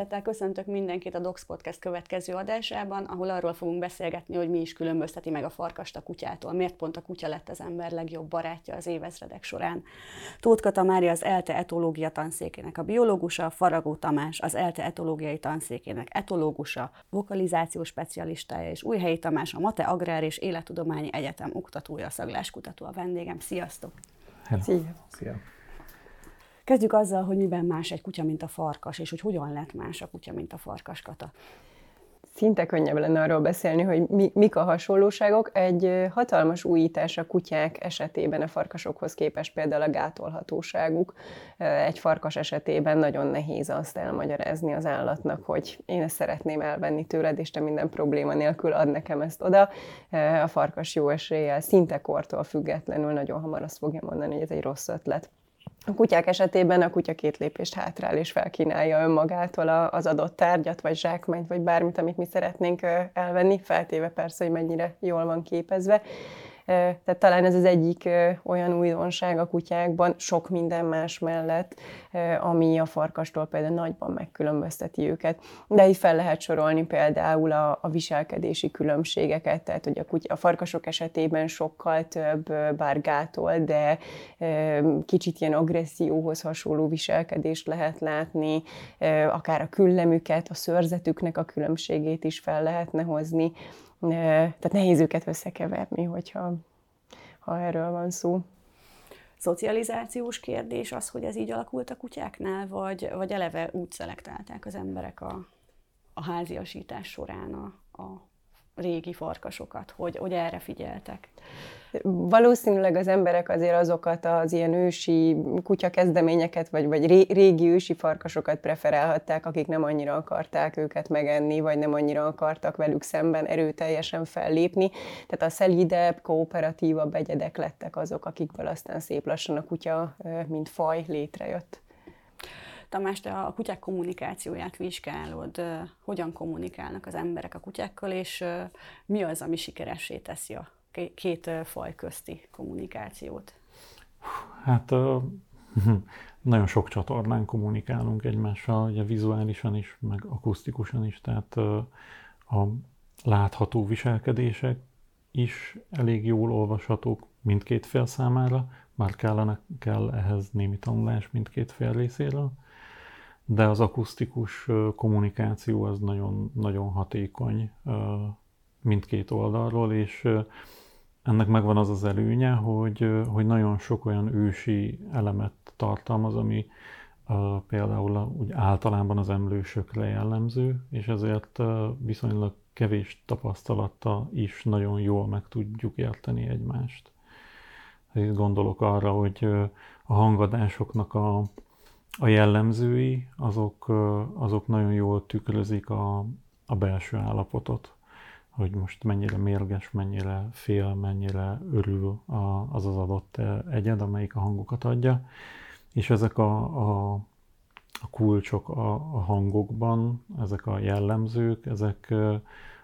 Szeretettel köszöntök mindenkit a Docs Podcast következő adásában, ahol arról fogunk beszélgetni, hogy mi is különbözteti meg a farkast a kutyától, miért pont a kutya lett az ember legjobb barátja az évezredek során. Tóth Kata az ELTE etológia tanszékének a biológusa, Faragó Tamás az ELTE etológiai tanszékének etológusa, vokalizációs specialistája, és Újhelyi Tamás a Mate Agrár és Élettudományi Egyetem oktatója, szagláskutató a vendégem. Sziasztok! Hello. Szia! Szia! Kezdjük azzal, hogy miben más egy kutya, mint a farkas, és hogy hogyan lett más a kutya, mint a farkas, Kata. Szinte könnyebb lenne arról beszélni, hogy mi, mik a hasonlóságok. Egy hatalmas újítás a kutyák esetében a farkasokhoz képest például a gátolhatóságuk. Egy farkas esetében nagyon nehéz azt elmagyarázni az állatnak, hogy én ezt szeretném elvenni tőled, és te minden probléma nélkül ad nekem ezt oda. A farkas jó eséllyel, szinte kortól függetlenül nagyon hamar azt fogja mondani, hogy ez egy rossz ötlet. A kutyák esetében a kutya két lépést hátrál és felkínálja önmagától az adott tárgyat, vagy zsákmányt, vagy bármit, amit mi szeretnénk elvenni, feltéve persze, hogy mennyire jól van képezve. Tehát talán ez az egyik olyan újdonság a kutyákban, sok minden más mellett, ami a farkastól például nagyban megkülönbözteti őket. De így fel lehet sorolni például a, a viselkedési különbségeket, tehát hogy a, kutya, a farkasok esetében sokkal több bár gátol, de kicsit ilyen agresszióhoz hasonló viselkedést lehet látni, akár a küllemüket, a szörzetüknek a különbségét is fel lehetne hozni tehát nehéz őket összekeverni, hogyha ha erről van szó. Szocializációs kérdés az, hogy ez így alakult a kutyáknál, vagy, vagy eleve úgy szelektálták az emberek a, a háziasítás során a, a régi farkasokat, hogy, hogy erre figyeltek? Valószínűleg az emberek azért azokat az ilyen ősi kutya kezdeményeket, vagy, vagy régi ősi farkasokat preferálhatták, akik nem annyira akarták őket megenni, vagy nem annyira akartak velük szemben erőteljesen fellépni. Tehát a szelidebb, kooperatívabb egyedek lettek azok, akikből aztán szép lassan a kutya, mint faj létrejött. Tamás, te a kutyák kommunikációját vizsgálod, hogyan kommunikálnak az emberek a kutyákkal, és mi az, ami sikeressé teszi a két faj közti kommunikációt? Hát nagyon sok csatornán kommunikálunk egymással, ugye vizuálisan is, meg akusztikusan is, tehát a látható viselkedések is elég jól olvashatók mindkét fél számára, már kellene, kell ehhez némi tanulás mindkét fél részéről, de az akusztikus kommunikáció az nagyon, nagyon hatékony mindkét oldalról, és ennek megvan az az előnye, hogy, hogy nagyon sok olyan ősi elemet tartalmaz, ami például úgy általában az emlősökre jellemző, és ezért viszonylag kevés tapasztalattal is nagyon jól meg tudjuk érteni egymást. Itt gondolok arra, hogy a hangadásoknak a, a jellemzői, azok, azok nagyon jól tükrözik a, a belső állapotot hogy most mennyire mérges, mennyire fél, mennyire örül az az adott egyed, amelyik a hangokat adja. És ezek a, a, a kulcsok a, a hangokban, ezek a jellemzők, ezek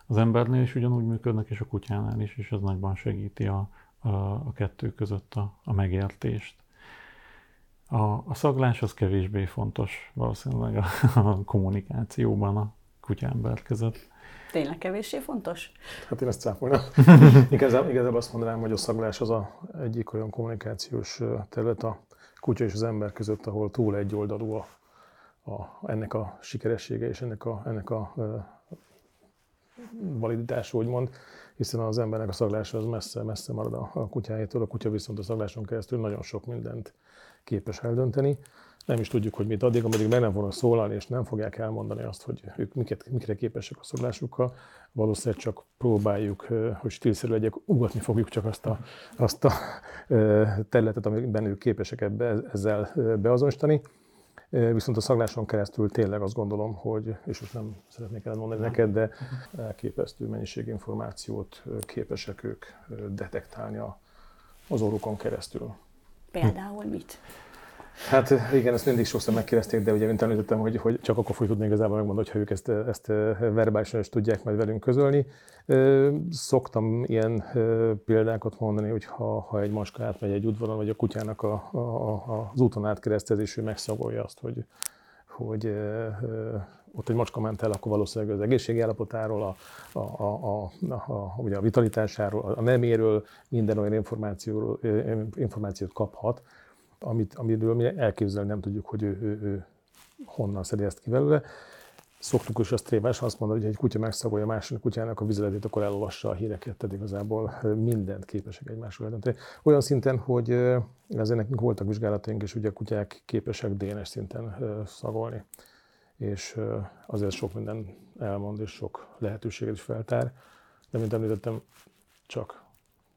az embernél is ugyanúgy működnek, és a kutyánál is, és ez nagyban segíti a, a, a kettő között a, a megértést. A, a szaglás az kevésbé fontos valószínűleg a, a kommunikációban a kutya-ember között. Tényleg kevéssé fontos? Hát én ezt cáfolnám. igazából, igazából azt mondanám, hogy a szaglás az a egyik olyan kommunikációs terület a kutya és az ember között, ahol túl egyoldalú a, a, ennek a sikeressége és ennek a, ennek a validitása, úgymond, hiszen az embernek a szaglása az messze, messze marad a, a kutyájától, a kutya viszont a szagláson keresztül nagyon sok mindent képes eldönteni. nem is tudjuk, hogy mit addig, ameddig meg nem fognak szólalni, és nem fogják elmondani azt, hogy ők miket, mikre képesek a szobrásukkal, valószínűleg csak próbáljuk, hogy stílszerű legyek, ugatni fogjuk csak azt a, azt a területet, amiben ők képesek ebbe, ezzel beazonosítani. Viszont a szagláson keresztül tényleg azt gondolom, hogy, és most nem szeretnék elmondani neked, de elképesztő mennyiség információt képesek ők detektálni az orrukon keresztül. Például mit? Hát igen, ezt mindig sokszor megkérdezték, de ugye, mint említettem, hogy, hogy csak akkor fogjuk tudni igazából megmondani, hogyha ők ezt, ezt verbálisan is tudják majd velünk közölni. Szoktam ilyen példákat mondani, hogy ha, ha egy macska átmegy egy udvaron, vagy a kutyának a, a, a, az úton átkeresztez, és ő megszagolja azt, hogy, hogy ott egy macska ment el, akkor valószínűleg az egészségi állapotáról, a, a, a, a, a, ugye a vitalitásáról, a neméről, minden olyan információról, információt kaphat, amit, amiről mi elképzelni nem tudjuk, hogy ő, ő, ő honnan szedi ezt ki belőle. Szoktuk is azt tréfás azt mondani, hogy egy kutya megszagolja a másik kutyának a vizeletét, akkor elolvassa a híreket, tehát igazából mindent képesek egymásról eldönteni. Olyan szinten, hogy ezért nekünk voltak vizsgálataink, és ugye a kutyák képesek DNS szinten szagolni. És azért sok minden elmond, és sok lehetőséget is feltár. De mint említettem, csak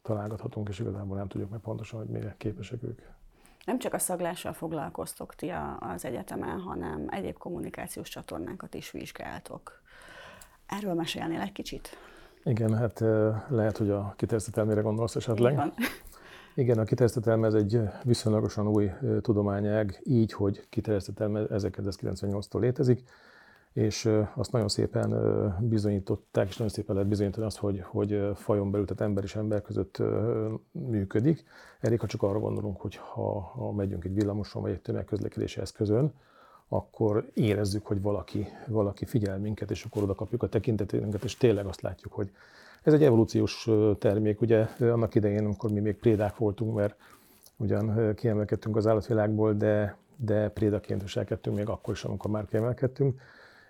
találgathatunk, és igazából nem tudjuk meg pontosan, hogy mire képesek ők nem csak a szaglással foglalkoztok ti az egyetemen, hanem egyéb kommunikációs csatornákat is vizsgáltok. Erről mesélnél egy kicsit? Igen, hát lehet, hogy a kiterjesztetelmére gondolsz esetleg. Igen, a kiterjesztetelme ez egy viszonylagosan új tudományág, így, hogy kiterjesztetelme 1998-tól létezik és azt nagyon szépen bizonyították, és nagyon szépen lehet bizonyítani azt, hogy, hogy fajon belül, tehát ember és ember között működik. Elég, ha csak arra gondolunk, hogy ha, ha megyünk egy villamoson vagy egy tömegközlekedési eszközön, akkor érezzük, hogy valaki, valaki figyel minket, és akkor oda kapjuk a tekintetünket, és tényleg azt látjuk, hogy ez egy evolúciós termék. Ugye annak idején, amikor mi még prédák voltunk, mert ugyan kiemelkedtünk az állatvilágból, de, de prédaként viselkedtünk még akkor is, amikor már kiemelkedtünk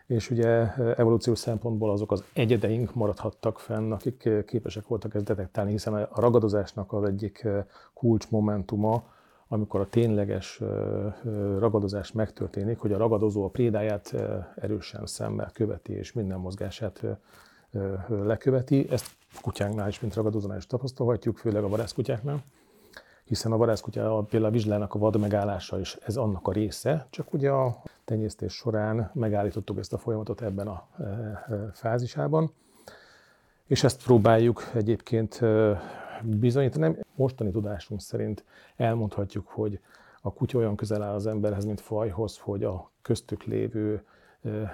és ugye evolúciós szempontból azok az egyedeink maradhattak fenn, akik képesek voltak ezt detektálni, hiszen a ragadozásnak az egyik kulcsmomentuma, amikor a tényleges ragadozás megtörténik, hogy a ragadozó a prédáját erősen szemmel követi, és minden mozgását leköveti. Ezt kutyánknál is, mint ragadozónál is tapasztalhatjuk, főleg a vadászkutyáknál hiszen a vadászkutya például a vizslának a vad megállása is ez annak a része, csak ugye a tenyésztés során megállítottuk ezt a folyamatot ebben a fázisában, és ezt próbáljuk egyébként bizonyítani. Mostani tudásunk szerint elmondhatjuk, hogy a kutya olyan közel áll az emberhez, mint fajhoz, hogy a köztük lévő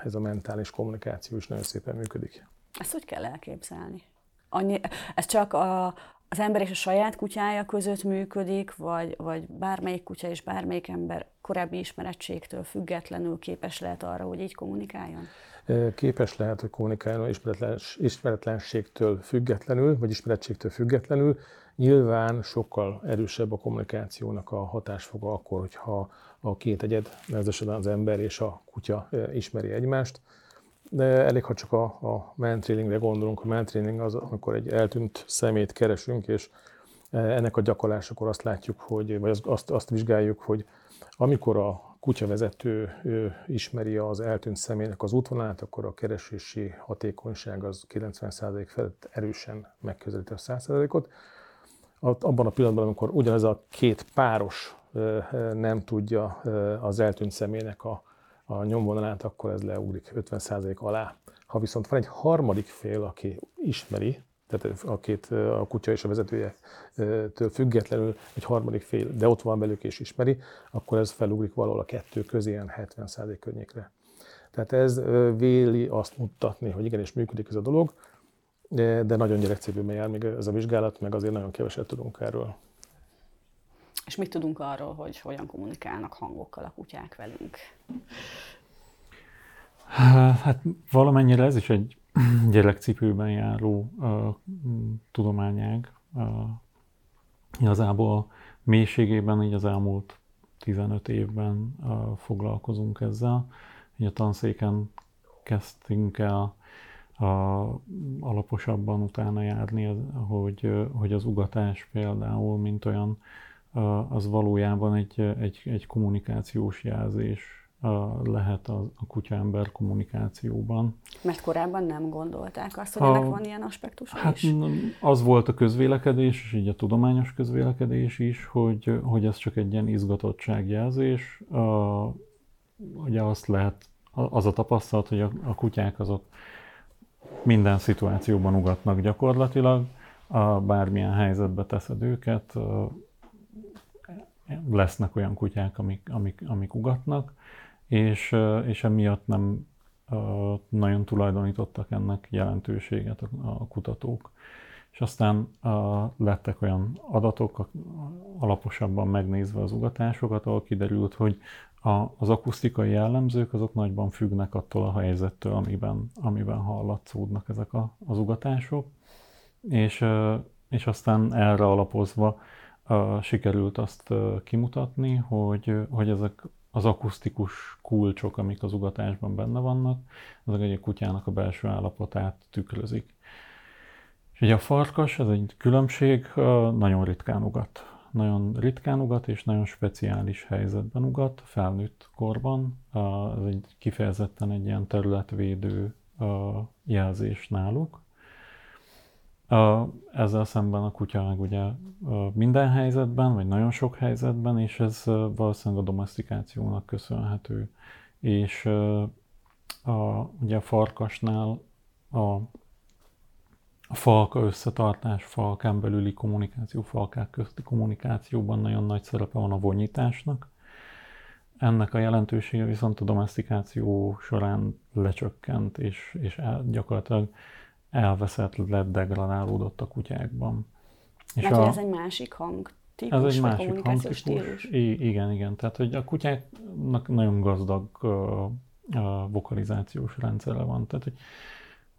ez a mentális kommunikáció is nagyon szépen működik. Ezt hogy kell elképzelni? Annyi, ez csak a, az ember és a saját kutyája között működik, vagy, vagy bármelyik kutya és bármelyik ember korábbi ismerettségtől függetlenül képes lehet arra, hogy így kommunikáljon? Képes lehet, hogy kommunikáljon ismeretlenségtől függetlenül, vagy ismerettségtől függetlenül. Nyilván sokkal erősebb a kommunikációnak a hatásfoga akkor, hogyha a két egyed, nevezetesen az ember és a kutya ismeri egymást de elég, ha csak a, a mantrailingre gondolunk. A mantrailing az, amikor egy eltűnt szemét keresünk, és e, ennek a gyakorlásakor azt látjuk, hogy, vagy azt, azt vizsgáljuk, hogy amikor a kutyavezető ismeri az eltűnt személynek az útvonalát, akkor a keresési hatékonyság az 90% felett erősen megközelíti a 100%-ot. Abban a pillanatban, amikor ugyanez a két páros nem tudja az eltűnt személynek a a nyomvonalát, akkor ez leugrik 50% alá. Ha viszont van egy harmadik fél, aki ismeri, tehát a két, a kutya és a vezetője től függetlenül egy harmadik fél, de ott van velük és ismeri, akkor ez felugrik valahol a kettő közé, ilyen 70% környékre. Tehát ez véli azt mutatni, hogy igenis működik ez a dolog, de nagyon gyerekcipőben jár még ez a vizsgálat, meg azért nagyon keveset tudunk erről. És mit tudunk arról, hogy hogyan kommunikálnak hangokkal a kutyák velünk? Hát valamennyire ez is egy gyerekcipőben járó uh, tudományág. Uh, igazából mélységében így az elmúlt 15 évben uh, foglalkozunk ezzel. Így a tanszéken kezdtünk el uh, alaposabban utána járni, hogy, hogy az ugatás például, mint olyan az valójában egy, egy, egy kommunikációs jelzés lehet a, a kutya-ember kommunikációban. Mert korábban nem gondolták azt, hogy a, ennek van ilyen aspektus hát is? Az volt a közvélekedés, és így a tudományos közvélekedés is, hogy, hogy ez csak egy ilyen izgatottságjelzés. A, ugye azt lehet, az a tapasztalat, hogy a, a kutyák azok minden szituációban ugatnak gyakorlatilag, a bármilyen helyzetbe teszed őket, lesznek olyan kutyák, amik, amik, amik ugatnak, és, és emiatt nem nagyon tulajdonítottak ennek jelentőséget a, kutatók. És aztán lettek olyan adatok, alaposabban megnézve az ugatásokat, ahol kiderült, hogy a, az akusztikai jellemzők azok nagyban függnek attól a helyzettől, amiben, amiben hallatszódnak ezek a, az ugatások. És, és aztán erre alapozva sikerült azt kimutatni, hogy, hogy ezek az akusztikus kulcsok, amik az ugatásban benne vannak, azok egy kutyának a belső állapotát tükrözik. És ugye a farkas, ez egy különbség, nagyon ritkán ugat. Nagyon ritkán ugat, és nagyon speciális helyzetben ugat, felnőtt korban. Ez egy kifejezetten egy ilyen területvédő jelzés náluk. Ezzel szemben a kutya meg ugye minden helyzetben, vagy nagyon sok helyzetben, és ez valószínűleg a domestikációnak köszönhető. És a, ugye a farkasnál a, a falka összetartás, falkán belüli kommunikáció, falkák közti kommunikációban nagyon nagy szerepe van a vonyításnak. Ennek a jelentősége viszont a domestikáció során lecsökkent, és, és gyakorlatilag elveszett, lett, degradálódott a kutyákban. És Mert a, ez egy másik hang típus, ez egy másik hangtípus. I- igen, igen. Tehát, hogy a kutyáknak nagyon gazdag uh, uh, vokalizációs rendszere van. Tehát, hogy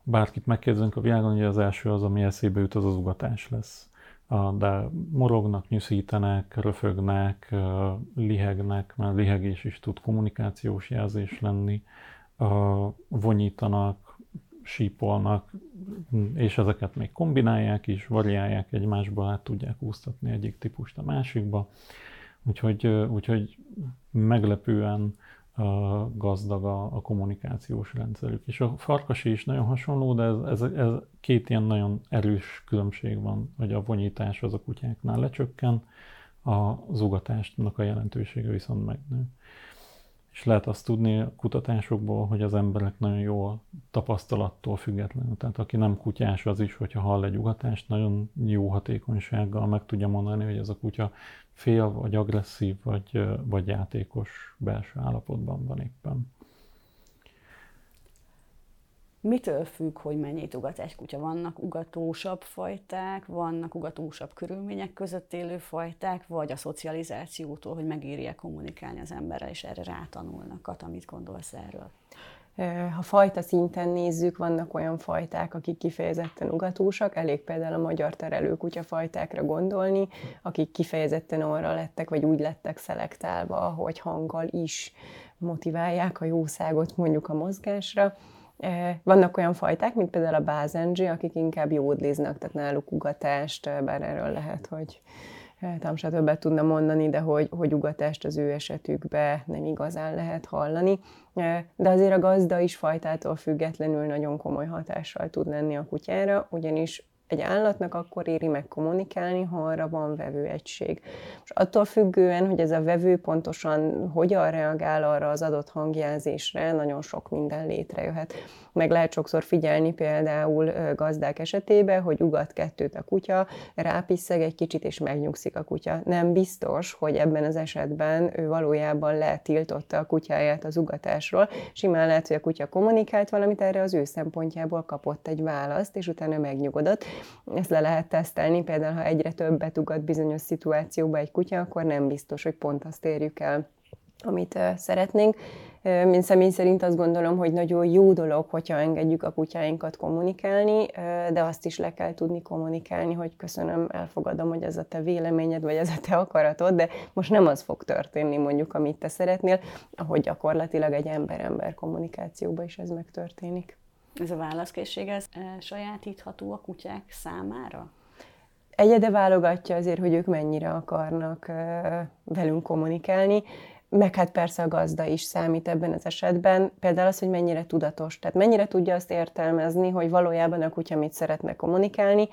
bárkit megkérdezünk a világon, hogy az első az, ami eszébe jut, az az ugatás lesz. Uh, de morognak, nyűszítenek, röfögnek, uh, lihegnek, mert lihegés is tud kommunikációs jelzés lenni, uh, vonyítanak, sípolnak, és ezeket még kombinálják is, variálják egymásba, át tudják úsztatni egyik típust a másikba. Úgyhogy, úgyhogy meglepően gazdag a, a kommunikációs rendszerük. És a farkasi is nagyon hasonló, de ez, ez, ez két ilyen nagyon erős különbség van, hogy a vonyítás az a kutyáknál lecsökken, a zugatásnak a jelentősége viszont megnő. És lehet azt tudni a kutatásokból, hogy az emberek nagyon jó tapasztalattól függetlenül. Tehát aki nem kutyás, az is, hogyha hall egy ugatást, nagyon jó hatékonysággal meg tudja mondani, hogy ez a kutya fél, vagy agresszív, vagy, vagy játékos belső állapotban van éppen. Mitől függ, hogy mennyit ugat egy kutya? Vannak ugatósabb fajták, vannak ugatósabb körülmények között élő fajták, vagy a szocializációtól, hogy megírja kommunikálni az emberrel, és erre rátanulnak. Kata, mit gondolsz erről? Ha fajta szinten nézzük, vannak olyan fajták, akik kifejezetten ugatósak, elég például a magyar terelőkutya fajtákra gondolni, akik kifejezetten arra lettek, vagy úgy lettek szelektálva, hogy hanggal is motiválják a jószágot mondjuk a mozgásra, vannak olyan fajták, mint például a bázendzsi, akik inkább jódliznak, tehát náluk ugatást, bár erről lehet, hogy Tamsa többet tudna mondani, de hogy, hogy ugatást az ő esetükben nem igazán lehet hallani. De azért a gazda is fajtától függetlenül nagyon komoly hatással tud lenni a kutyára, ugyanis egy állatnak akkor éri meg kommunikálni, ha arra van vevőegység. És attól függően, hogy ez a vevő pontosan hogyan reagál arra az adott hangjelzésre, nagyon sok minden létrejöhet meg lehet sokszor figyelni például gazdák esetében, hogy ugat kettőt a kutya, rápiszeg egy kicsit és megnyugszik a kutya. Nem biztos, hogy ebben az esetben ő valójában letiltotta a kutyáját az ugatásról. Simán lehet, hogy a kutya kommunikált valamit erre az ő szempontjából kapott egy választ, és utána megnyugodott. Ezt le lehet tesztelni, például ha egyre többet ugat bizonyos szituációba egy kutya, akkor nem biztos, hogy pont azt érjük el, amit szeretnénk. Mint személy szerint azt gondolom, hogy nagyon jó dolog, hogyha engedjük a kutyáinkat kommunikálni, de azt is le kell tudni kommunikálni, hogy köszönöm, elfogadom, hogy ez a te véleményed, vagy ez a te akaratod, de most nem az fog történni mondjuk, amit te szeretnél, ahogy gyakorlatilag egy ember-ember kommunikációban is ez megtörténik. Ez a válaszkészség, ez sajátítható a kutyák számára? egyede válogatja azért, hogy ők mennyire akarnak velünk kommunikálni, meg hát persze a gazda is számít ebben az esetben, például az, hogy mennyire tudatos, tehát mennyire tudja azt értelmezni, hogy valójában a kutya mit szeretne kommunikálni.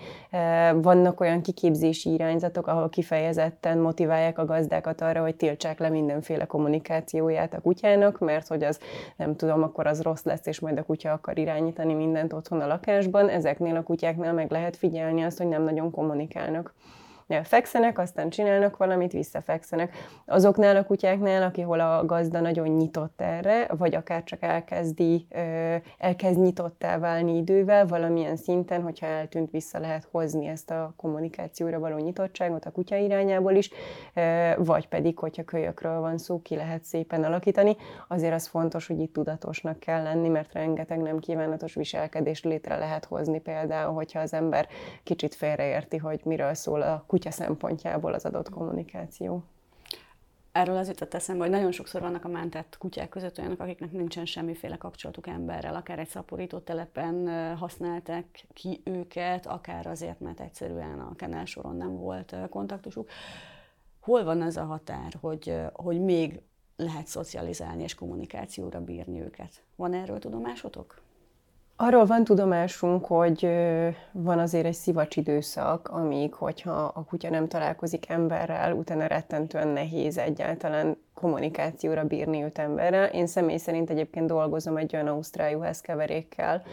Vannak olyan kiképzési irányzatok, ahol kifejezetten motiválják a gazdákat arra, hogy tiltsák le mindenféle kommunikációját a kutyának, mert hogy az, nem tudom, akkor az rossz lesz, és majd a kutya akar irányítani mindent otthon a lakásban. Ezeknél a kutyáknál meg lehet figyelni azt, hogy nem nagyon kommunikálnak fekszenek, aztán csinálnak valamit, visszafekszenek. Azoknál a kutyáknál, akihol a gazda nagyon nyitott erre, vagy akár csak elkezdi, elkezd nyitottá válni idővel, valamilyen szinten, hogyha eltűnt, vissza lehet hozni ezt a kommunikációra való nyitottságot a kutya irányából is, vagy pedig, hogyha kölyökről van szó, ki lehet szépen alakítani. Azért az fontos, hogy itt tudatosnak kell lenni, mert rengeteg nem kívánatos viselkedés létre lehet hozni például, hogyha az ember kicsit félreérti, hogy miről szól a kutya szempontjából az adott kommunikáció. Erről az jutott eszembe, hogy nagyon sokszor vannak a mentett kutyák között olyanok, akiknek nincsen semmiféle kapcsolatuk emberrel, akár egy szaporító telepen használták ki őket, akár azért, mert egyszerűen a kenel soron nem volt kontaktusuk. Hol van ez a határ, hogy, hogy még lehet szocializálni és kommunikációra bírni őket? Van erről tudomásotok? Arról van tudomásunk, hogy van azért egy szivacs időszak, amíg, hogyha a kutya nem találkozik emberrel, utána rettentően nehéz egyáltalán kommunikációra bírni őt emberrel. Én személy szerint egyébként dolgozom egy olyan ausztrál juhászkeverékkel,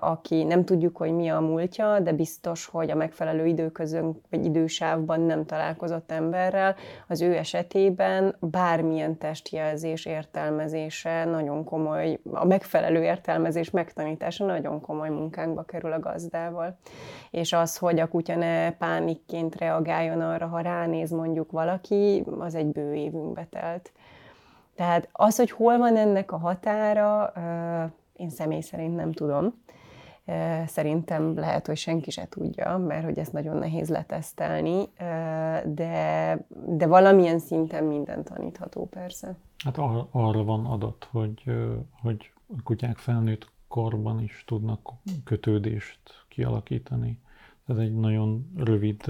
aki nem tudjuk, hogy mi a múltja, de biztos, hogy a megfelelő időközön vagy idősávban nem találkozott emberrel. Az ő esetében bármilyen testjelzés értelmezése nagyon komoly, a megfelelő értelmezés megtanítása nagyon komoly munkánkba kerül a gazdával. És az, hogy a kutya ne pánikként reagáljon arra, ha ránéz mondjuk valaki, az egy bő évünkbe telt. Tehát az, hogy hol van ennek a határa, én személy szerint nem tudom. Szerintem lehet, hogy senki se tudja, mert hogy ezt nagyon nehéz letesztelni, de, de valamilyen szinten minden tanítható persze. Hát ar- arra van adat, hogy, hogy a kutyák felnőtt korban is tudnak kötődést kialakítani. Ez egy nagyon rövid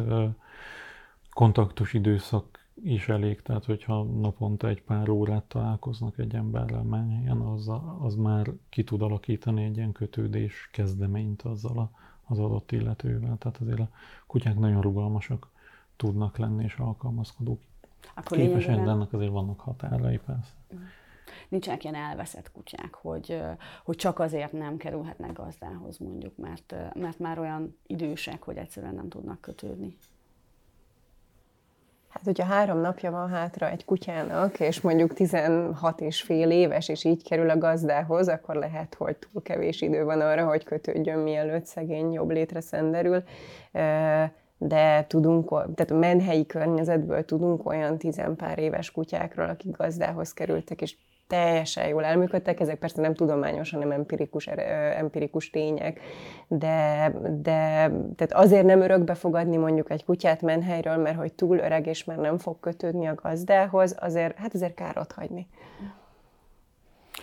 kontaktus időszak is elég, tehát hogyha naponta egy pár órát találkoznak egy emberrel menjen, az, az már ki tud alakítani egy ilyen kötődés kezdeményt azzal a, az adott illetővel. Tehát azért a kutyák nagyon rugalmasak tudnak lenni és alkalmazkodók. Akkor képesek, de ennek azért vannak határai persze. Nincsenek ilyen elveszett kutyák, hogy, hogy csak azért nem kerülhetnek gazdához mondjuk, mert, mert már olyan idősek, hogy egyszerűen nem tudnak kötődni. Hát, hogyha három napja van hátra egy kutyának, és mondjuk 16 és fél éves, és így kerül a gazdához, akkor lehet, hogy túl kevés idő van arra, hogy kötődjön, mielőtt szegény jobb létre szenderül. De tudunk, tehát a menhelyi környezetből tudunk olyan tizenpár éves kutyákról, akik gazdához kerültek, és teljesen jól elműködtek, ezek persze nem tudományos, hanem empirikus, empirikus tények, de, de tehát azért nem örökbe fogadni mondjuk egy kutyát menhelyről, mert hogy túl öreg és már nem fog kötődni a gazdához, azért, hát azért kár ott hagyni.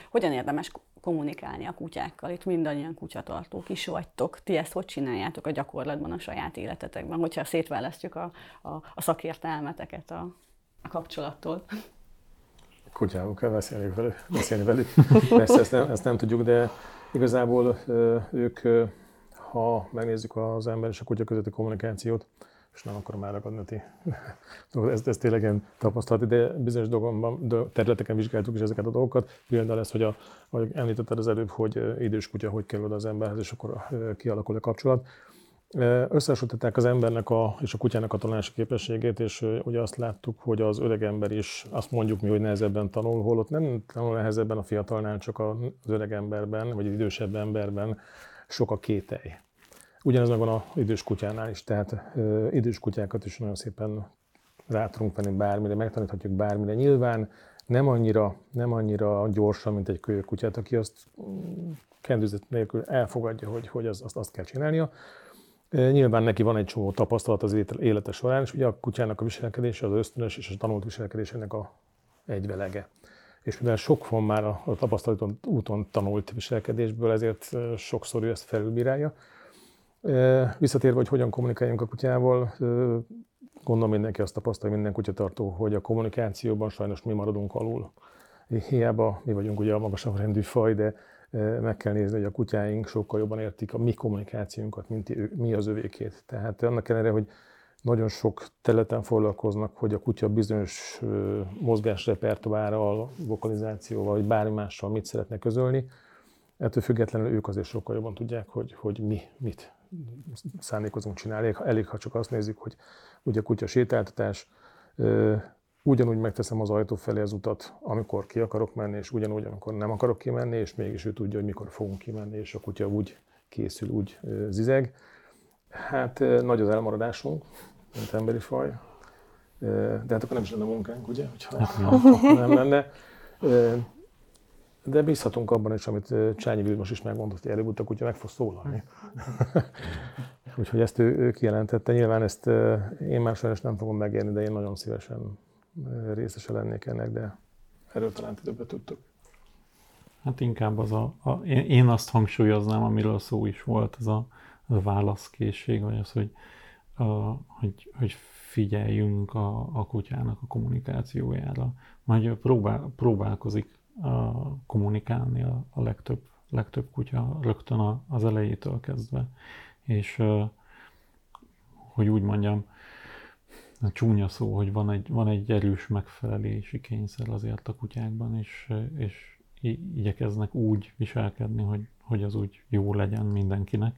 Hogyan érdemes kommunikálni a kutyákkal? Itt mindannyian kutyatartók is vagytok. Ti ezt hogy csináljátok a gyakorlatban, a saját életetekben, hogyha szétválasztjuk a, a, a szakértelmeteket a, a kapcsolattól? Kutyával beszélni velük. Beszélni velük. Persze ezt nem, ezt nem tudjuk, de igazából ők, ha megnézzük az ember és a kutya közötti kommunikációt, és nem akarom elragadni a ez, ez tényleg ilyen tapasztalat, de bizonyos dolgokban, területeken vizsgáltuk is ezeket a dolgokat. Például ez, hogy a, ahogy említetted az előbb, hogy idős kutya hogy kerül az emberhez, és akkor kialakul a kapcsolat. Összehasonlították az embernek a, és a kutyának a tanulási képességét, és ugye azt láttuk, hogy az öreg ember is, azt mondjuk mi, hogy nehezebben tanul, holott nem tanul nehezebben a fiatalnál, csak az öreg emberben, vagy az idősebb emberben sok a kételj. Ugyanez megvan a idős kutyánál is, tehát ö, idős kutyákat is nagyon szépen rá tudunk venni bármire, megtaníthatjuk bármire. Nyilván nem annyira, nem annyira gyorsan, mint egy kölyök kutyát, aki azt mm, kendőzet nélkül elfogadja, hogy, hogy az, azt, azt kell csinálnia, Nyilván neki van egy csomó tapasztalat az élete során, és ugye a kutyának a viselkedése, az ösztönös és a tanult viselkedés ennek a egyvelege. És mivel sok van már a, tapasztalaton úton tanult viselkedésből, ezért sokszor ő ezt felülbírálja. Visszatérve, hogy hogyan kommunikáljunk a kutyával, gondolom mindenki azt tapasztalja, minden kutyatartó, hogy a kommunikációban sajnos mi maradunk alul. Hiába mi vagyunk ugye a magasabb rendű faj, de meg kell nézni, hogy a kutyáink sokkal jobban értik a mi kommunikációnkat, mint mi az övékét. Tehát annak ellenére, hogy nagyon sok területen foglalkoznak, hogy a kutya bizonyos mozgásrepertoárral, vokalizációval, vagy bármi mással mit szeretne közölni. Ettől függetlenül ők azért sokkal jobban tudják, hogy, hogy mi mit szándékozunk csinálni. Elég, elég, ha csak azt nézzük, hogy ugye a kutya sétáltatás, ugyanúgy megteszem az ajtó felé az utat, amikor ki akarok menni, és ugyanúgy, amikor nem akarok kimenni, és mégis ő tudja, hogy mikor fogunk kimenni, és a kutya úgy készül, úgy zizeg. Hát nagy az elmaradásunk, mint emberi faj. De hát akkor nem is lenne munkánk, ugye? Hogyha hát, nem lenne. De bízhatunk abban is, amit Csányi Vilmos is megmondott, hogy előbb a kutya meg fog szólalni. Úgyhogy ezt ő, ő kijelentette. Nyilván ezt én már sajnos nem fogom megérni, de én nagyon szívesen részese lennék ennek, de erről talán többet tudtok. Hát inkább az a, a én azt hangsúlyoznám, amiről szó is volt, az a, az a válaszkészség, vagy az, hogy, a, hogy, hogy figyeljünk a, a kutyának a kommunikációjára. Majd próbál, próbálkozik a, kommunikálni a, a legtöbb, legtöbb kutya rögtön a, az elejétől kezdve. És hogy úgy mondjam, a csúnya szó, hogy van egy, van egy erős megfelelési kényszer azért a kutyákban, és, és igyekeznek úgy viselkedni, hogy, hogy az úgy jó legyen mindenkinek.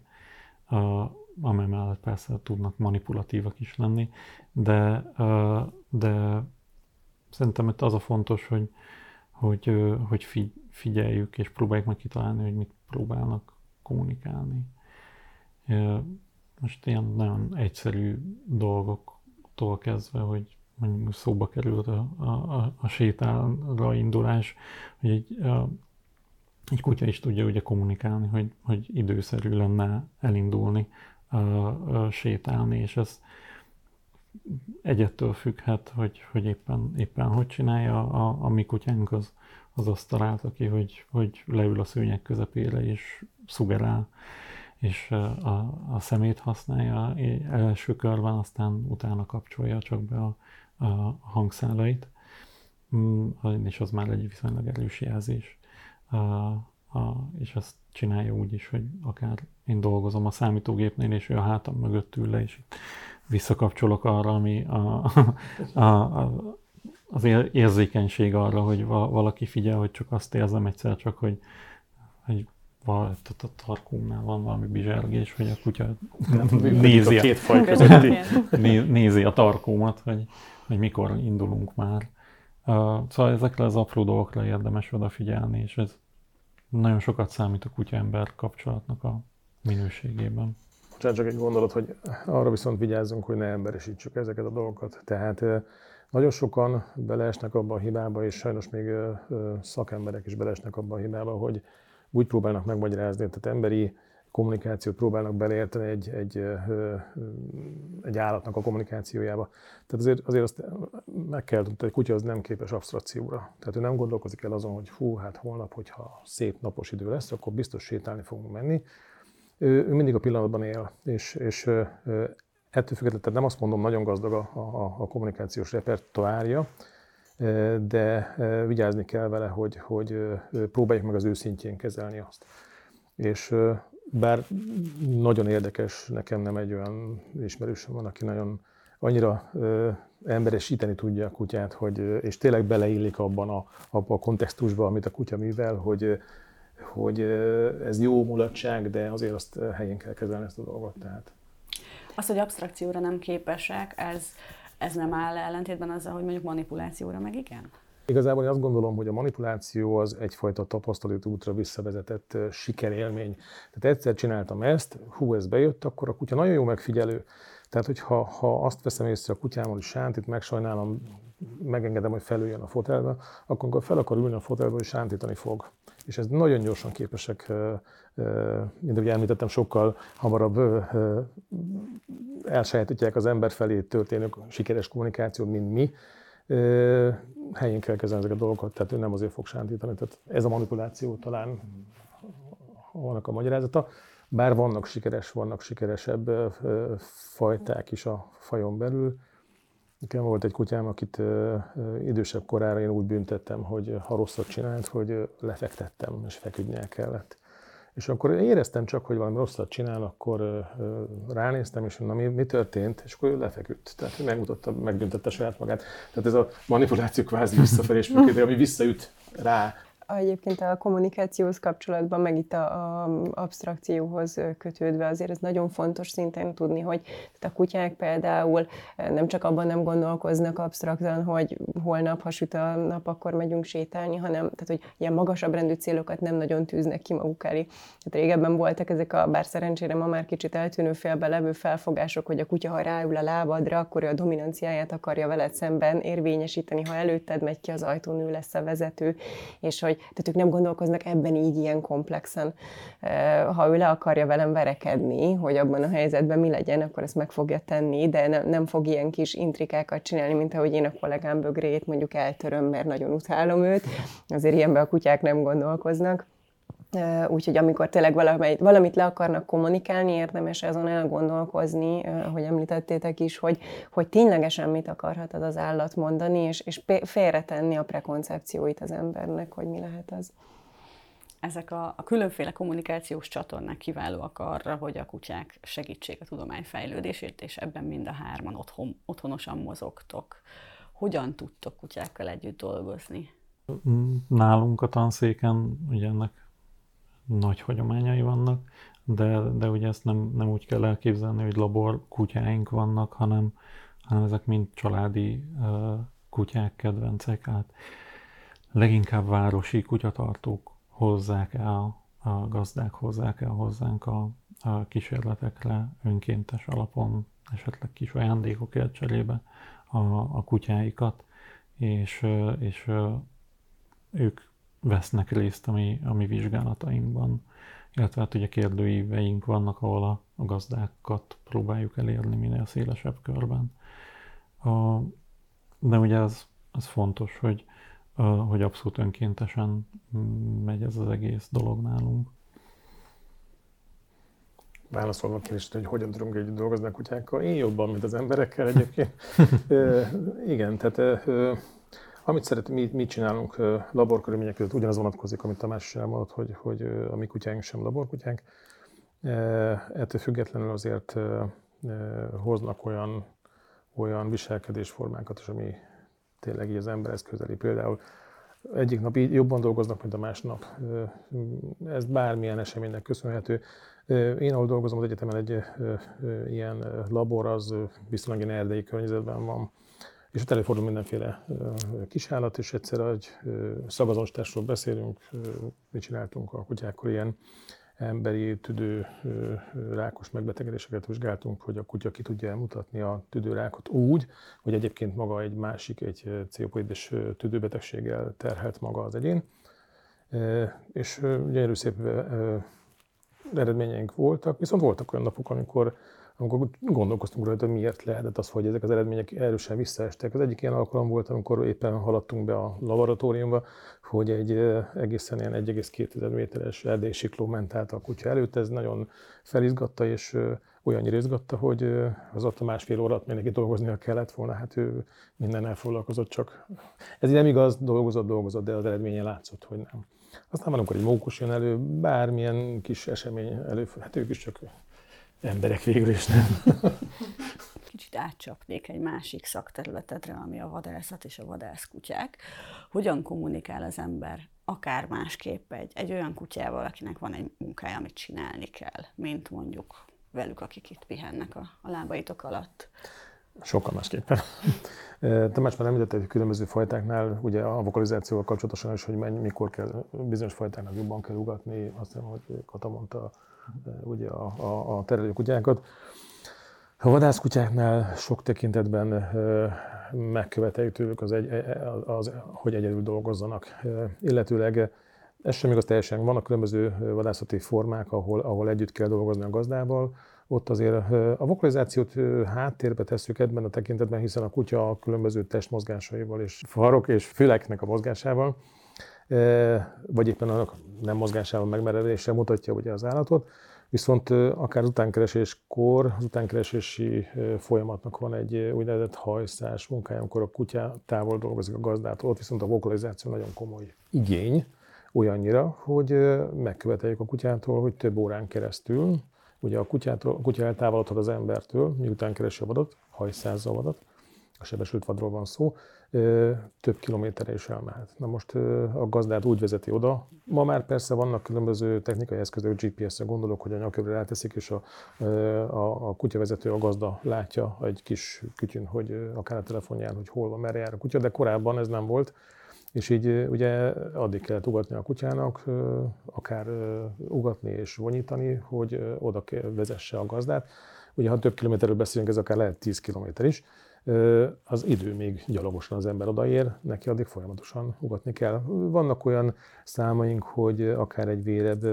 Uh, amely mellett persze tudnak manipulatívak is lenni, de, de szerintem itt az a fontos, hogy, hogy, hogy figyeljük és próbáljuk meg kitalálni, hogy mit próbálnak kommunikálni. Most ilyen nagyon egyszerű dolgok attól kezdve, hogy mondjuk szóba került a, a, a sétálra indulás, hogy egy, a, egy kutya is tudja ugye kommunikálni, hogy, hogy időszerű lenne elindulni, a, a sétálni, és ez egyettől függhet, hogy, hogy éppen, éppen hogy csinálja. A, a mi kutyánk az, az azt találta ki, hogy, hogy leül a szőnyek közepére és szugerál és a, a szemét használja első körben, aztán utána kapcsolja csak be a, a hangszálait, mm, és az már egy viszonylag erős jelzés. A, a, és ezt csinálja úgy is, hogy akár én dolgozom a számítógépnél, és ő a hátam mögött ül le, és visszakapcsolok arra, ami a, a, a, az érzékenység arra, hogy valaki figyel, hogy csak azt érzem egyszer csak, hogy, hogy valahogy a tarkónál van valami bizsergés, hogy a kutya nézi a, két faj közötti. nézi a tarkómat, hogy, hogy mikor indulunk már. Uh, szóval ezekre az apró dolgokra érdemes odafigyelni, és ez nagyon sokat számít a kutya-ember kapcsolatnak a minőségében. Csak, csak egy gondolat, hogy arra viszont vigyázzunk, hogy ne emberesítsük ezeket a dolgokat. Tehát nagyon sokan beleesnek abba a hibába, és sajnos még szakemberek is beleesnek abba a hibába, hogy úgy próbálnak megmagyarázni, tehát emberi kommunikációt próbálnak beleérteni egy, egy, egy állatnak a kommunikációjába. Tehát azért, azért azt meg kell tudni, hogy kutya az nem képes abstrakcióra. Tehát ő nem gondolkozik el azon, hogy hú, hát holnap, hogyha szép napos idő lesz, akkor biztos sétálni fogunk menni. Ő, ő mindig a pillanatban él, és, és ettől függetlenül tehát nem azt mondom, nagyon gazdag a, a, a kommunikációs repertoárja, de vigyázni kell vele, hogy, hogy próbáljuk meg az őszintjén kezelni azt. És bár nagyon érdekes, nekem nem egy olyan ismerősöm van, aki nagyon annyira emberesíteni tudja a kutyát, hogy, és tényleg beleillik abban a, abban a kontextusban, amit a kutya művel, hogy, hogy ez jó mulatság, de azért azt helyén kell kezelni ezt a dolgot. Tehát. Az, hogy abstrakcióra nem képesek, ez ez nem áll ellentétben azzal, hogy mondjuk manipulációra meg igen? Igazából én azt gondolom, hogy a manipuláció az egyfajta tapasztalat útra visszavezetett sikerélmény. Tehát egyszer csináltam ezt, hú, ez bejött, akkor a kutya nagyon jó megfigyelő. Tehát, hogyha ha azt veszem észre a kutyámmal is sántit, megsajnálom, megengedem, hogy felüljön a fotelbe, akkor amikor fel akar ülni a fotelbe, hogy sántítani fog. És ez nagyon gyorsan képesek, mint ugye említettem, sokkal hamarabb elsajátítják az ember felé történő sikeres kommunikációt, mint mi. Helyén kell kezelni ezeket a dolgokat, tehát ő nem azért fog sántítani. Tehát ez a manipuláció talán annak a magyarázata. bár vannak sikeres, vannak sikeresebb fajták is a fajon belül. Nekem volt egy kutyám, akit idősebb korára én úgy büntettem, hogy ha rosszat csinált, hogy lefektettem, és feküdnie kellett. És akkor éreztem csak, hogy valami rosszat csinál, akkor ránéztem, és na mi, mi történt, és akkor ő lefeküdt. Tehát megmutatta, megbüntette saját magát. Tehát ez a manipuláció kvázi visszafelé is működik, ami visszaüt rá Egyébként a kommunikációhoz kapcsolatban, meg itt a, a abstrakcióhoz kötődve azért ez nagyon fontos szinten tudni, hogy a kutyák például nem csak abban nem gondolkoznak abstraktan, hogy holnap, ha süt a nap, akkor megyünk sétálni, hanem tehát, hogy ilyen magasabb rendű célokat nem nagyon tűznek ki maguk elé. Tehát régebben voltak ezek a, bár szerencsére ma már kicsit eltűnő félbe levő felfogások, hogy a kutya, ha ráül a lábadra, akkor ő a dominanciáját akarja veled szemben érvényesíteni, ha előtted megy ki az ajtón, ő lesz a vezető, és hogy tehát ők nem gondolkoznak ebben így ilyen komplexen. Ha ő le akarja velem verekedni, hogy abban a helyzetben mi legyen, akkor ezt meg fogja tenni, de nem, nem fog ilyen kis intrikákat csinálni, mint ahogy én a kollégám bögrét mondjuk eltöröm, mert nagyon utálom őt. Azért ilyenben a kutyák nem gondolkoznak. Úgyhogy amikor tényleg valamit, valamit le akarnak kommunikálni, érdemes azon elgondolkozni, hogy említettétek is, hogy, hogy ténylegesen mit akarhat az az állat mondani, és, és félretenni a prekoncepcióit az embernek, hogy mi lehet az. Ezek a, a különféle kommunikációs csatornák kiválóak arra, hogy a kutyák segítsék a tudomány fejlődését, és ebben mind a hárman otthon, otthonosan mozogtok. Hogyan tudtok kutyákkal együtt dolgozni? Nálunk a tanszéken ugye ennek nagy hagyományai vannak, de, de ugye ezt nem, nem úgy kell elképzelni, hogy labor kutyáink vannak, hanem, hanem ezek mind családi uh, kutyák, kedvencek, hát leginkább városi kutyatartók hozzák el, a gazdák hozzák el hozzánk a, a kísérletekre önkéntes alapon, esetleg kis ajándékokért cserébe a, a kutyáikat, és, és ők vesznek részt a mi, a mi vizsgálatainkban, illetve hát ugye kérdőíveink vannak, ahol a, a gazdákat próbáljuk elérni minél szélesebb körben. A, de ugye az, az fontos, hogy, a, hogy abszolút önkéntesen megy ez az egész dolog nálunk. Válaszolva a kérdést, hogy hogyan tudunk együtt dolgozni a kutyákkal, én jobban, mint az emberekkel egyébként. igen, tehát amit szeret, mi, mit csinálunk laborkörülmények között, ugyanaz vonatkozik, amit Tamás is elmondott, hogy, hogy a mi kutyánk sem laborkutyánk. Ettől függetlenül azért hoznak olyan, olyan viselkedésformákat is, ami tényleg így az emberhez közeli. Például egyik nap így jobban dolgoznak, mint a másnap. Ez bármilyen eseménynek köszönhető. Én, ahol dolgozom az egyetemen, egy ilyen labor, az viszonylag erdei környezetben van és ott előfordul mindenféle kisállat, és egyszer egy szagazonstásról beszélünk, mit csináltunk a kutyákkal, ilyen emberi tüdő rákos megbetegedéseket vizsgáltunk, hogy a kutya ki tudja elmutatni a tüdőrákot úgy, hogy egyébként maga egy másik, egy COPD-es tüdőbetegséggel terhelt maga az egyén. És gyönyörű szép eredményeink voltak, viszont voltak olyan napok, amikor amikor gondolkoztunk rajta, miért lehetett az, hogy ezek az eredmények erősen visszaestek. Az egyik ilyen alkalom volt, amikor éppen haladtunk be a laboratóriumba, hogy egy egészen ilyen 1,2 méteres erdélyi sikló ment át a kutya előtt. Ez nagyon felizgatta, és olyannyira izgatta, hogy az ott a másfél órát mindenki dolgoznia kellett volna, hát ő minden elfoglalkozott, csak ez nem igaz, dolgozott, dolgozott, de az eredménye látszott, hogy nem. Aztán van, amikor egy mókus jön elő, bármilyen kis esemény elő, hát ők is csak emberek végül is nem. Kicsit átcsapnék egy másik szakterületedre, ami a vadászat és a vadászkutyák. Hogyan kommunikál az ember akár másképp egy, egy olyan kutyával, akinek van egy munkája, amit csinálni kell, mint mondjuk velük, akik itt pihennek a, a lábaitok alatt? Sokkal másképpen. Tamás már említette, hogy különböző fajtáknál, ugye a vokalizációval kapcsolatosan is, hogy mennyi, mikor kell bizonyos fajtáknak jobban kell ugatni, azt hiszem, hogy Kata mondta, ugye a, a, a terelőkutyákat. A vadászkutyáknál sok tekintetben megköveteljük tőlük, az egy, az, hogy egyedül dolgozzanak. Illetőleg ez sem igaz teljesen. Vannak különböző vadászati formák, ahol, ahol együtt kell dolgozni a gazdával. Ott azért a vokalizációt háttérbe tesszük ebben a tekintetben, hiszen a kutya a különböző testmozgásaival és farok és füleknek a mozgásával vagy éppen annak nem mozgásával megmerevéssel mutatja ugye az állatot. Viszont akár az utánkereséskor, az utánkeresési folyamatnak van egy úgynevezett hajszás munkája, amikor a kutya távol dolgozik a gazdától, ott viszont a vokalizáció nagyon komoly igény, olyannyira, hogy megköveteljük a kutyától, hogy több órán keresztül, ugye a, kutyától, a kutya eltávolodhat az embertől, miután keresi a vadat, hajszázza a vadat, a sebesült vadról van szó, több kilométerre is elmehet. Na most a gazdát úgy vezeti oda. Ma már persze vannak különböző technikai eszközök, GPS-re gondolok, hogy a nyakövre ráteszik, és a, a, a kutyavezető, a gazda látja egy kis kütyün, hogy akár a telefonján, hogy hol van, merre jár a kutya, de korábban ez nem volt. És így ugye addig kellett ugatni a kutyának, akár ugatni és vonyítani, hogy oda vezesse a gazdát. Ugye, ha több kilométerről beszélünk, ez akár lehet 10 kilométer is az idő még gyalogosan az ember odaér, neki addig folyamatosan ugatni kell. Vannak olyan számaink, hogy akár egy véred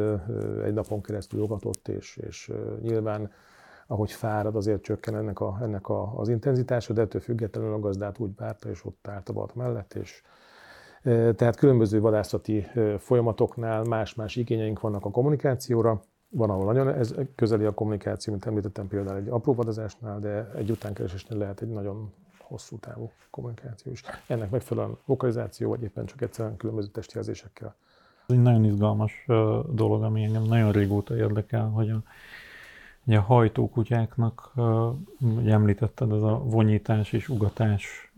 egy napon keresztül ugatott, és, és nyilván ahogy fárad, azért csökken ennek, a, ennek a, az intenzitása, de ettől függetlenül a gazdát úgy várta, és ott állt a balt mellett, és tehát különböző vadászati folyamatoknál más-más igényeink vannak a kommunikációra, van, ahol nagyon ez közeli a kommunikáció, mint említettem például egy apró vadazásnál, de egy utánkeresésnél lehet egy nagyon hosszú távú kommunikáció is. Ennek megfelelően lokalizáció, vagy éppen csak egyszerűen különböző testjelzésekkel. Ez egy nagyon izgalmas dolog, ami engem nagyon régóta érdekel, hogy a, ugye a hajtókutyáknak, ugye említetted, ez a vonyítás és ugatás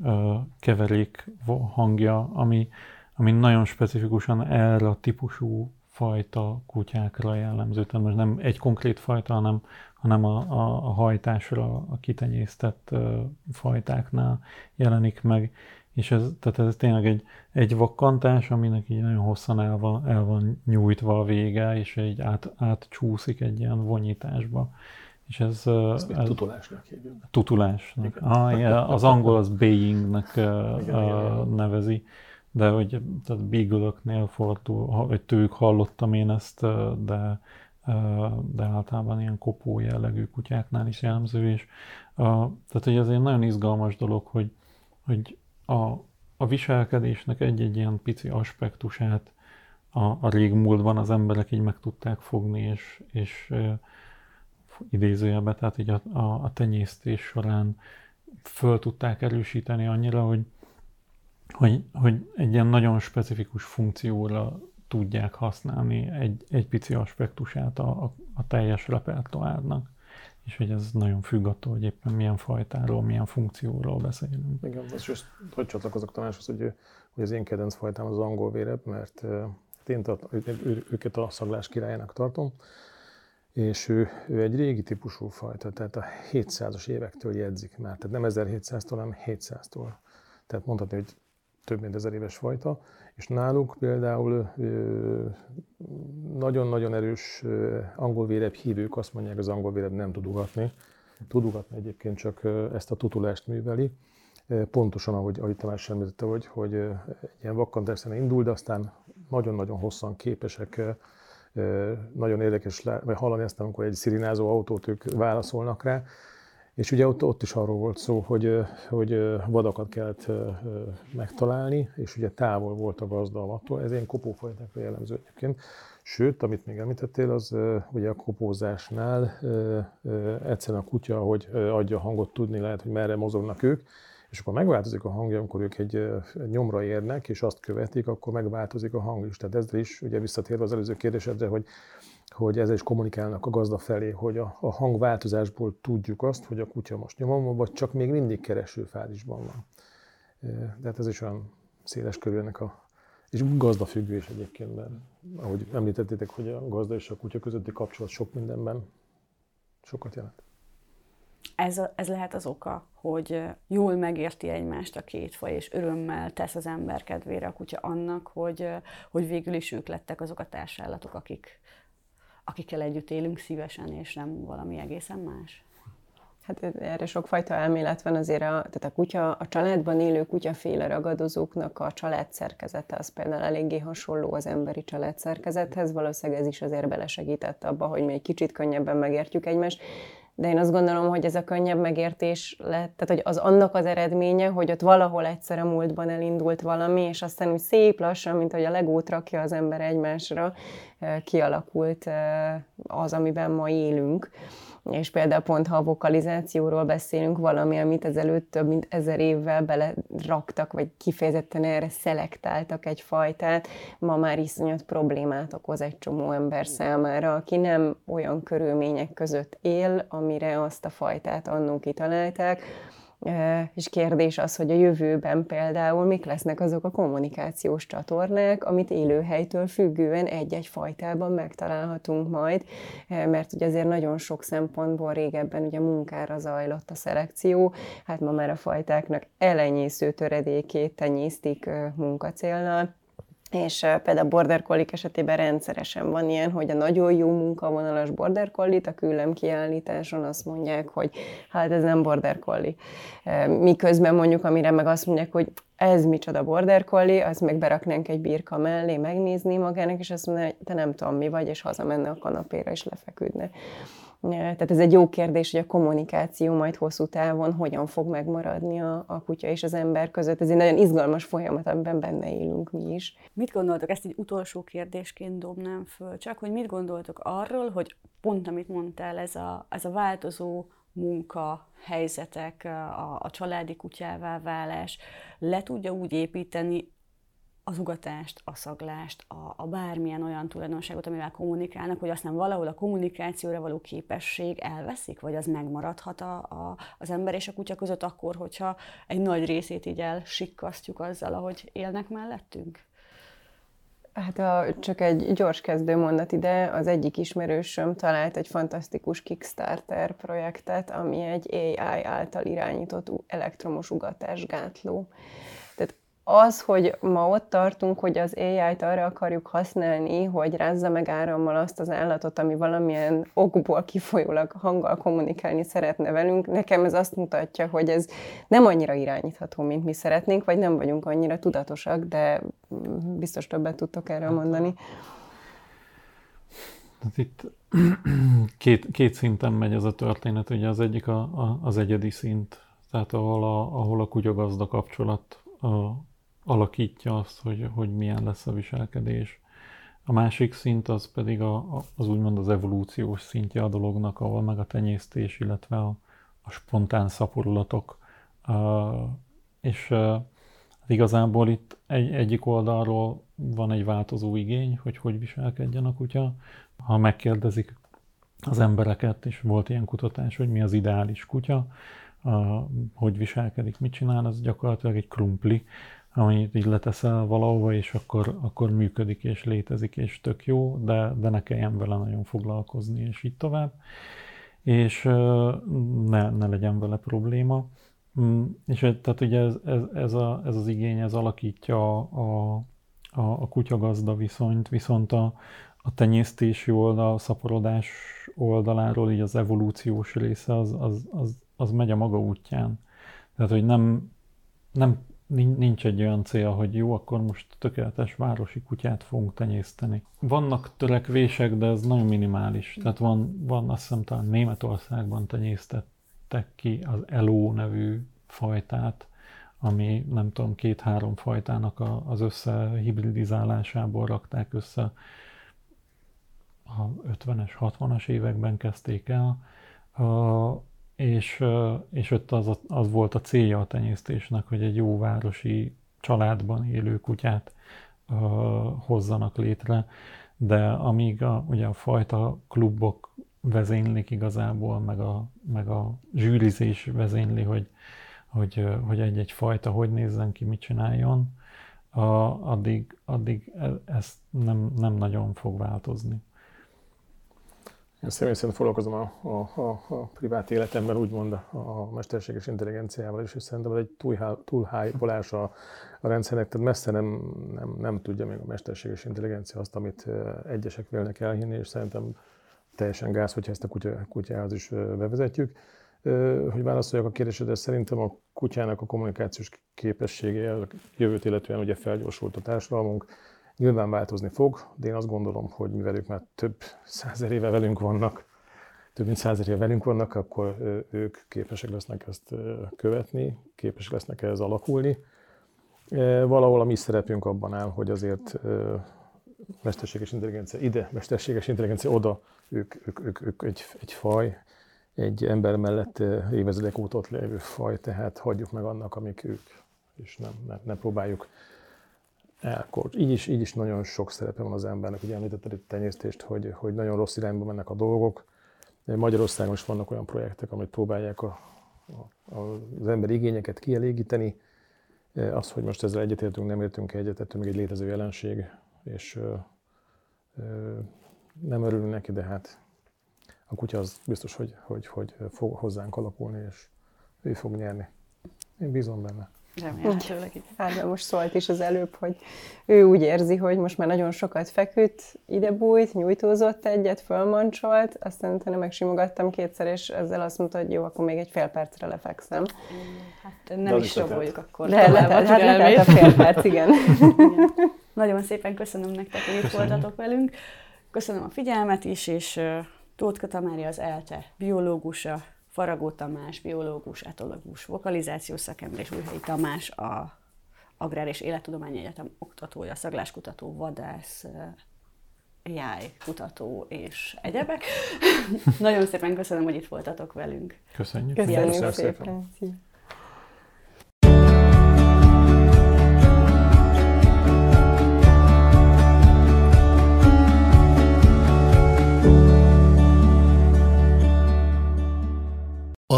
keverék hangja, ami, ami nagyon specifikusan erre a típusú fajta kutyákra jellemző. Tehát most nem egy konkrét fajta, hanem, hanem a, a, a hajtásra, a kitenyésztett uh, fajtáknál jelenik meg. És ez, tehát ez tényleg egy, egy vakkantás, aminek így nagyon hosszan el van, el van nyújtva a vége, és egy át, átcsúszik egy ilyen vonyításba. És ez... Ezt ez tutulásnak hívjuk. Tutulásnak. Ah, igen, az angol az bayingnek uh, uh, nevezi. Igen de hogy tehát beagle fordul, vagy tők hallottam én ezt, de, de általában ilyen kopó jellegű kutyáknál is jellemző, és tehát hogy ez egy nagyon izgalmas dolog, hogy, hogy a, a viselkedésnek egy-egy ilyen pici aspektusát a, a régmúltban az emberek így meg tudták fogni, és, és idézőjelbe, tehát így a, a, a tenyésztés során föl tudták erősíteni annyira, hogy, hogy, hogy egy ilyen nagyon specifikus funkcióra tudják használni egy, egy pici aspektusát a, a, a teljes repertoárnak, és hogy ez nagyon függ attól, hogy éppen milyen fajtáról, milyen funkcióról beszélünk. Igen, és most hogy csatlakozok Tamáshoz, hogy, hogy az én kedvenc fajtám az angol vérebb, mert én tart, ő, őket a szaglás királyának tartom, és ő, ő egy régi típusú fajta, tehát a 700-as évektől jegyzik már, tehát nem 1700-tól, hanem 700-tól. Tehát mondhatni, hogy több mint ezer éves fajta, és náluk például nagyon-nagyon erős angol vérebb hívők azt mondják, az angol vérebb nem tud ugatni. Tud ugatni egyébként, csak ezt a tutulást műveli. Pontosan, ahogy, ahogy Tamás említette, hogy, hogy egy ilyen vakkantásszene indul, de aztán nagyon-nagyon hosszan képesek nagyon érdekes hallani ezt, amikor egy szirinázó autót ők válaszolnak rá, és ugye ott, ott is arról volt szó, hogy, hogy vadakat kellett megtalálni, és ugye távol volt a gazda attól, ez ilyen kopófajtákra jellemző egyébként. Sőt, amit még említettél, az ugye a kopózásnál egyszerűen a kutya, hogy adja hangot, tudni lehet, hogy merre mozognak ők, és akkor megváltozik a hangja, amikor ők egy, egy nyomra érnek, és azt követik, akkor megváltozik a hang is. Tehát ezzel is, ugye visszatérve az előző kérdésedre, hogy hogy ezzel is kommunikálnak a gazda felé, hogy a, a hangváltozásból tudjuk azt, hogy a kutya most nyomon vagy csak még mindig keresőfázisban van. De hát ez is olyan széles körülnek a és gazdafüggő is egyébként, mert ahogy említettétek, hogy a gazda és a kutya közötti kapcsolat sok mindenben sokat jelent. Ez, a, ez lehet az oka, hogy jól megérti egymást a két faj, és örömmel tesz az ember kedvére a kutya annak, hogy, hogy végül is ők lettek azok a társállatok, akik, akikkel együtt élünk szívesen, és nem valami egészen más? Hát erre sokfajta elmélet van azért, a, tehát a kutya, a családban élő kutyaféle ragadozóknak a családszerkezete az például eléggé hasonló az emberi családszerkezethez, valószínűleg ez is azért belesegített abba, hogy még kicsit könnyebben megértjük egymást, de én azt gondolom, hogy ez a könnyebb megértés lett, tehát hogy az annak az eredménye, hogy ott valahol egyszer a múltban elindult valami, és aztán úgy szép lassan, mint hogy a legót rakja az ember egymásra, kialakult az, amiben ma élünk és például pont ha a vokalizációról beszélünk, valami, amit ezelőtt több mint ezer évvel beleraktak, vagy kifejezetten erre szelektáltak egy fajtát, ma már iszonyat problémát okoz egy csomó ember számára, aki nem olyan körülmények között él, amire azt a fajtát annó kitalálták, és kérdés az, hogy a jövőben például mik lesznek azok a kommunikációs csatornák, amit élőhelytől függően egy-egy fajtában megtalálhatunk majd, mert ugye azért nagyon sok szempontból régebben ugye munkára zajlott a szelekció, hát ma már a fajtáknak elenyésző töredékét tenyésztik munkacélnal, és például border collie esetében rendszeresen van ilyen, hogy a nagyon jó munkavonalas border collie a küllem kiállításon azt mondják, hogy hát ez nem border collie. Miközben mondjuk, amire meg azt mondják, hogy ez micsoda border collie, azt meg beraknánk egy birka mellé, megnézni magának, és azt mondja, hogy te nem tudom mi vagy, és hazamenne a kanapéra, és lefeküdne. Tehát ez egy jó kérdés, hogy a kommunikáció majd hosszú távon hogyan fog megmaradni a, a kutya és az ember között. Ez egy nagyon izgalmas folyamat, amiben benne élünk mi is. Mit gondoltok, ezt egy utolsó kérdésként dobnám föl, csak hogy mit gondoltok arról, hogy pont amit mondtál, ez a, ez a változó munka, helyzetek, a, a családi kutyává válás le tudja úgy építeni az ugatást, a szaglást, a, a bármilyen olyan tulajdonságot, amivel kommunikálnak, hogy aztán valahol a kommunikációra való képesség elveszik, vagy az megmaradhat a, a, az ember és a kutya között akkor, hogyha egy nagy részét így elsikkasztjuk azzal, ahogy élnek mellettünk? Hát a, csak egy gyors kezdő mondat ide, az egyik ismerősöm talált egy fantasztikus Kickstarter projektet, ami egy AI által irányított elektromos ugatásgátló az, hogy ma ott tartunk, hogy az AI-t arra akarjuk használni, hogy rázza meg árammal azt az állatot, ami valamilyen okból kifolyólag hanggal kommunikálni szeretne velünk, nekem ez azt mutatja, hogy ez nem annyira irányítható, mint mi szeretnénk, vagy nem vagyunk annyira tudatosak, de biztos többet tudtok erről hát, mondani. Hát itt két, két szinten megy ez a történet, ugye az egyik a, a, az egyedi szint, tehát ahol a, ahol a kutyagazda kapcsolat a, alakítja azt, hogy, hogy milyen lesz a viselkedés. A másik szint az pedig a, az úgymond az evolúciós szintje a dolognak, ahol meg a tenyésztés, illetve a, a spontán szaporulatok. Uh, és uh, igazából itt egy, egyik oldalról van egy változó igény, hogy hogy viselkedjen a kutya. Ha megkérdezik az embereket, és volt ilyen kutatás, hogy mi az ideális kutya, uh, hogy viselkedik, mit csinál, az gyakorlatilag egy krumpli, amit így leteszel valahova, és akkor, akkor működik, és létezik, és tök jó, de, de ne kelljen vele nagyon foglalkozni, és így tovább. És ne, ne legyen vele probléma. Mm, és tehát ugye ez, ez, ez, a, ez az igény, ez alakítja a, a, a kutyagazda viszonyt, viszont a, a tenyésztési oldal, a szaporodás oldaláról, így az evolúciós része, az, az, az, az megy a maga útján. Tehát, hogy nem, nem nincs egy olyan cél, hogy jó, akkor most tökéletes városi kutyát fogunk tenyészteni. Vannak törekvések, de ez nagyon minimális. Tehát van, van azt hiszem talán Németországban tenyésztettek ki az Elo nevű fajtát, ami nem tudom, két-három fajtának a, az összehibridizálásából rakták össze. A 50-es, 60-as években kezdték el és, és ott az, az volt a célja a tenyésztésnek, hogy egy jó városi családban élő kutyát uh, hozzanak létre, de amíg a, ugye a fajta klubok vezénylik igazából, meg a, meg a zsűrizés vezényli, hogy, hogy, hogy egy-egy fajta hogy nézzen ki, mit csináljon, a, addig, addig e, ez nem, nem nagyon fog változni. Én személy szerint foglalkozom a, a, a, a privát életemben, úgymond a, a mesterséges intelligenciával is, és szerintem ez egy túlhájpolás a, a rendszernek, tehát messze nem, nem, nem tudja még a mesterséges intelligencia azt, amit egyesek vélnek elhinni, és szerintem teljesen gáz, hogyha ezt a kutya, kutyához is bevezetjük. Hogy válaszoljak a kérdésedre, szerintem a kutyának a kommunikációs képessége jövőt illetően ugye felgyorsult a társadalmunk, Nyilván változni fog, de én azt gondolom, hogy mivel ők már több százer éve velünk vannak, több mint száz éve velünk vannak, akkor ők képesek lesznek ezt követni, képesek lesznek ehhez alakulni. Valahol a mi szerepünk abban áll, hogy azért mesterséges intelligencia ide, mesterséges intelligencia oda, ők, ők, ők, ők egy, egy faj, egy ember mellett évezredek óta ott lévő faj, tehát hagyjuk meg annak, amik ők, és nem, nem, nem próbáljuk elkor. Így is, így is nagyon sok szerepe van az embernek, ugye említetted itt tenyésztést, hogy, hogy nagyon rossz irányba mennek a dolgok. Magyarországon is vannak olyan projektek, amit próbálják a, a, az emberi igényeket kielégíteni. Az, hogy most ezzel egyetértünk, nem értünk egyet, ettől még egy létező jelenség, és ö, ö, nem örülünk neki, de hát a kutya az biztos, hogy, hogy, hogy fog hozzánk alakulni, és ő fog nyerni. Én bízom benne. Remélhetőleg Hát, most szólt is az előbb, hogy ő úgy érzi, hogy most már nagyon sokat feküdt, ide bújt, nyújtózott egyet, fölmancsolt, aztán utána megsimogattam kétszer, és ezzel azt mondta, hogy jó, akkor még egy fél percre lefekszem. Hát nem is roboljuk akkor. De letelt, hát letelt a fél perc, igen. igen. Nagyon szépen köszönöm nektek, hogy itt voltatok velünk. Köszönöm a figyelmet is, és Tóth Tamári az ELTE biológusa, Faragó Tamás, biológus, etológus, vokalizációs szakember, és Újhelyi Tamás, a Agrár és Élettudományi Egyetem oktatója, szagláskutató, vadász, jáj, kutató és egyebek. Nagyon szépen köszönöm, hogy itt voltatok velünk. Köszönjük. Köszönjük, Köszönjük szépen. szépen.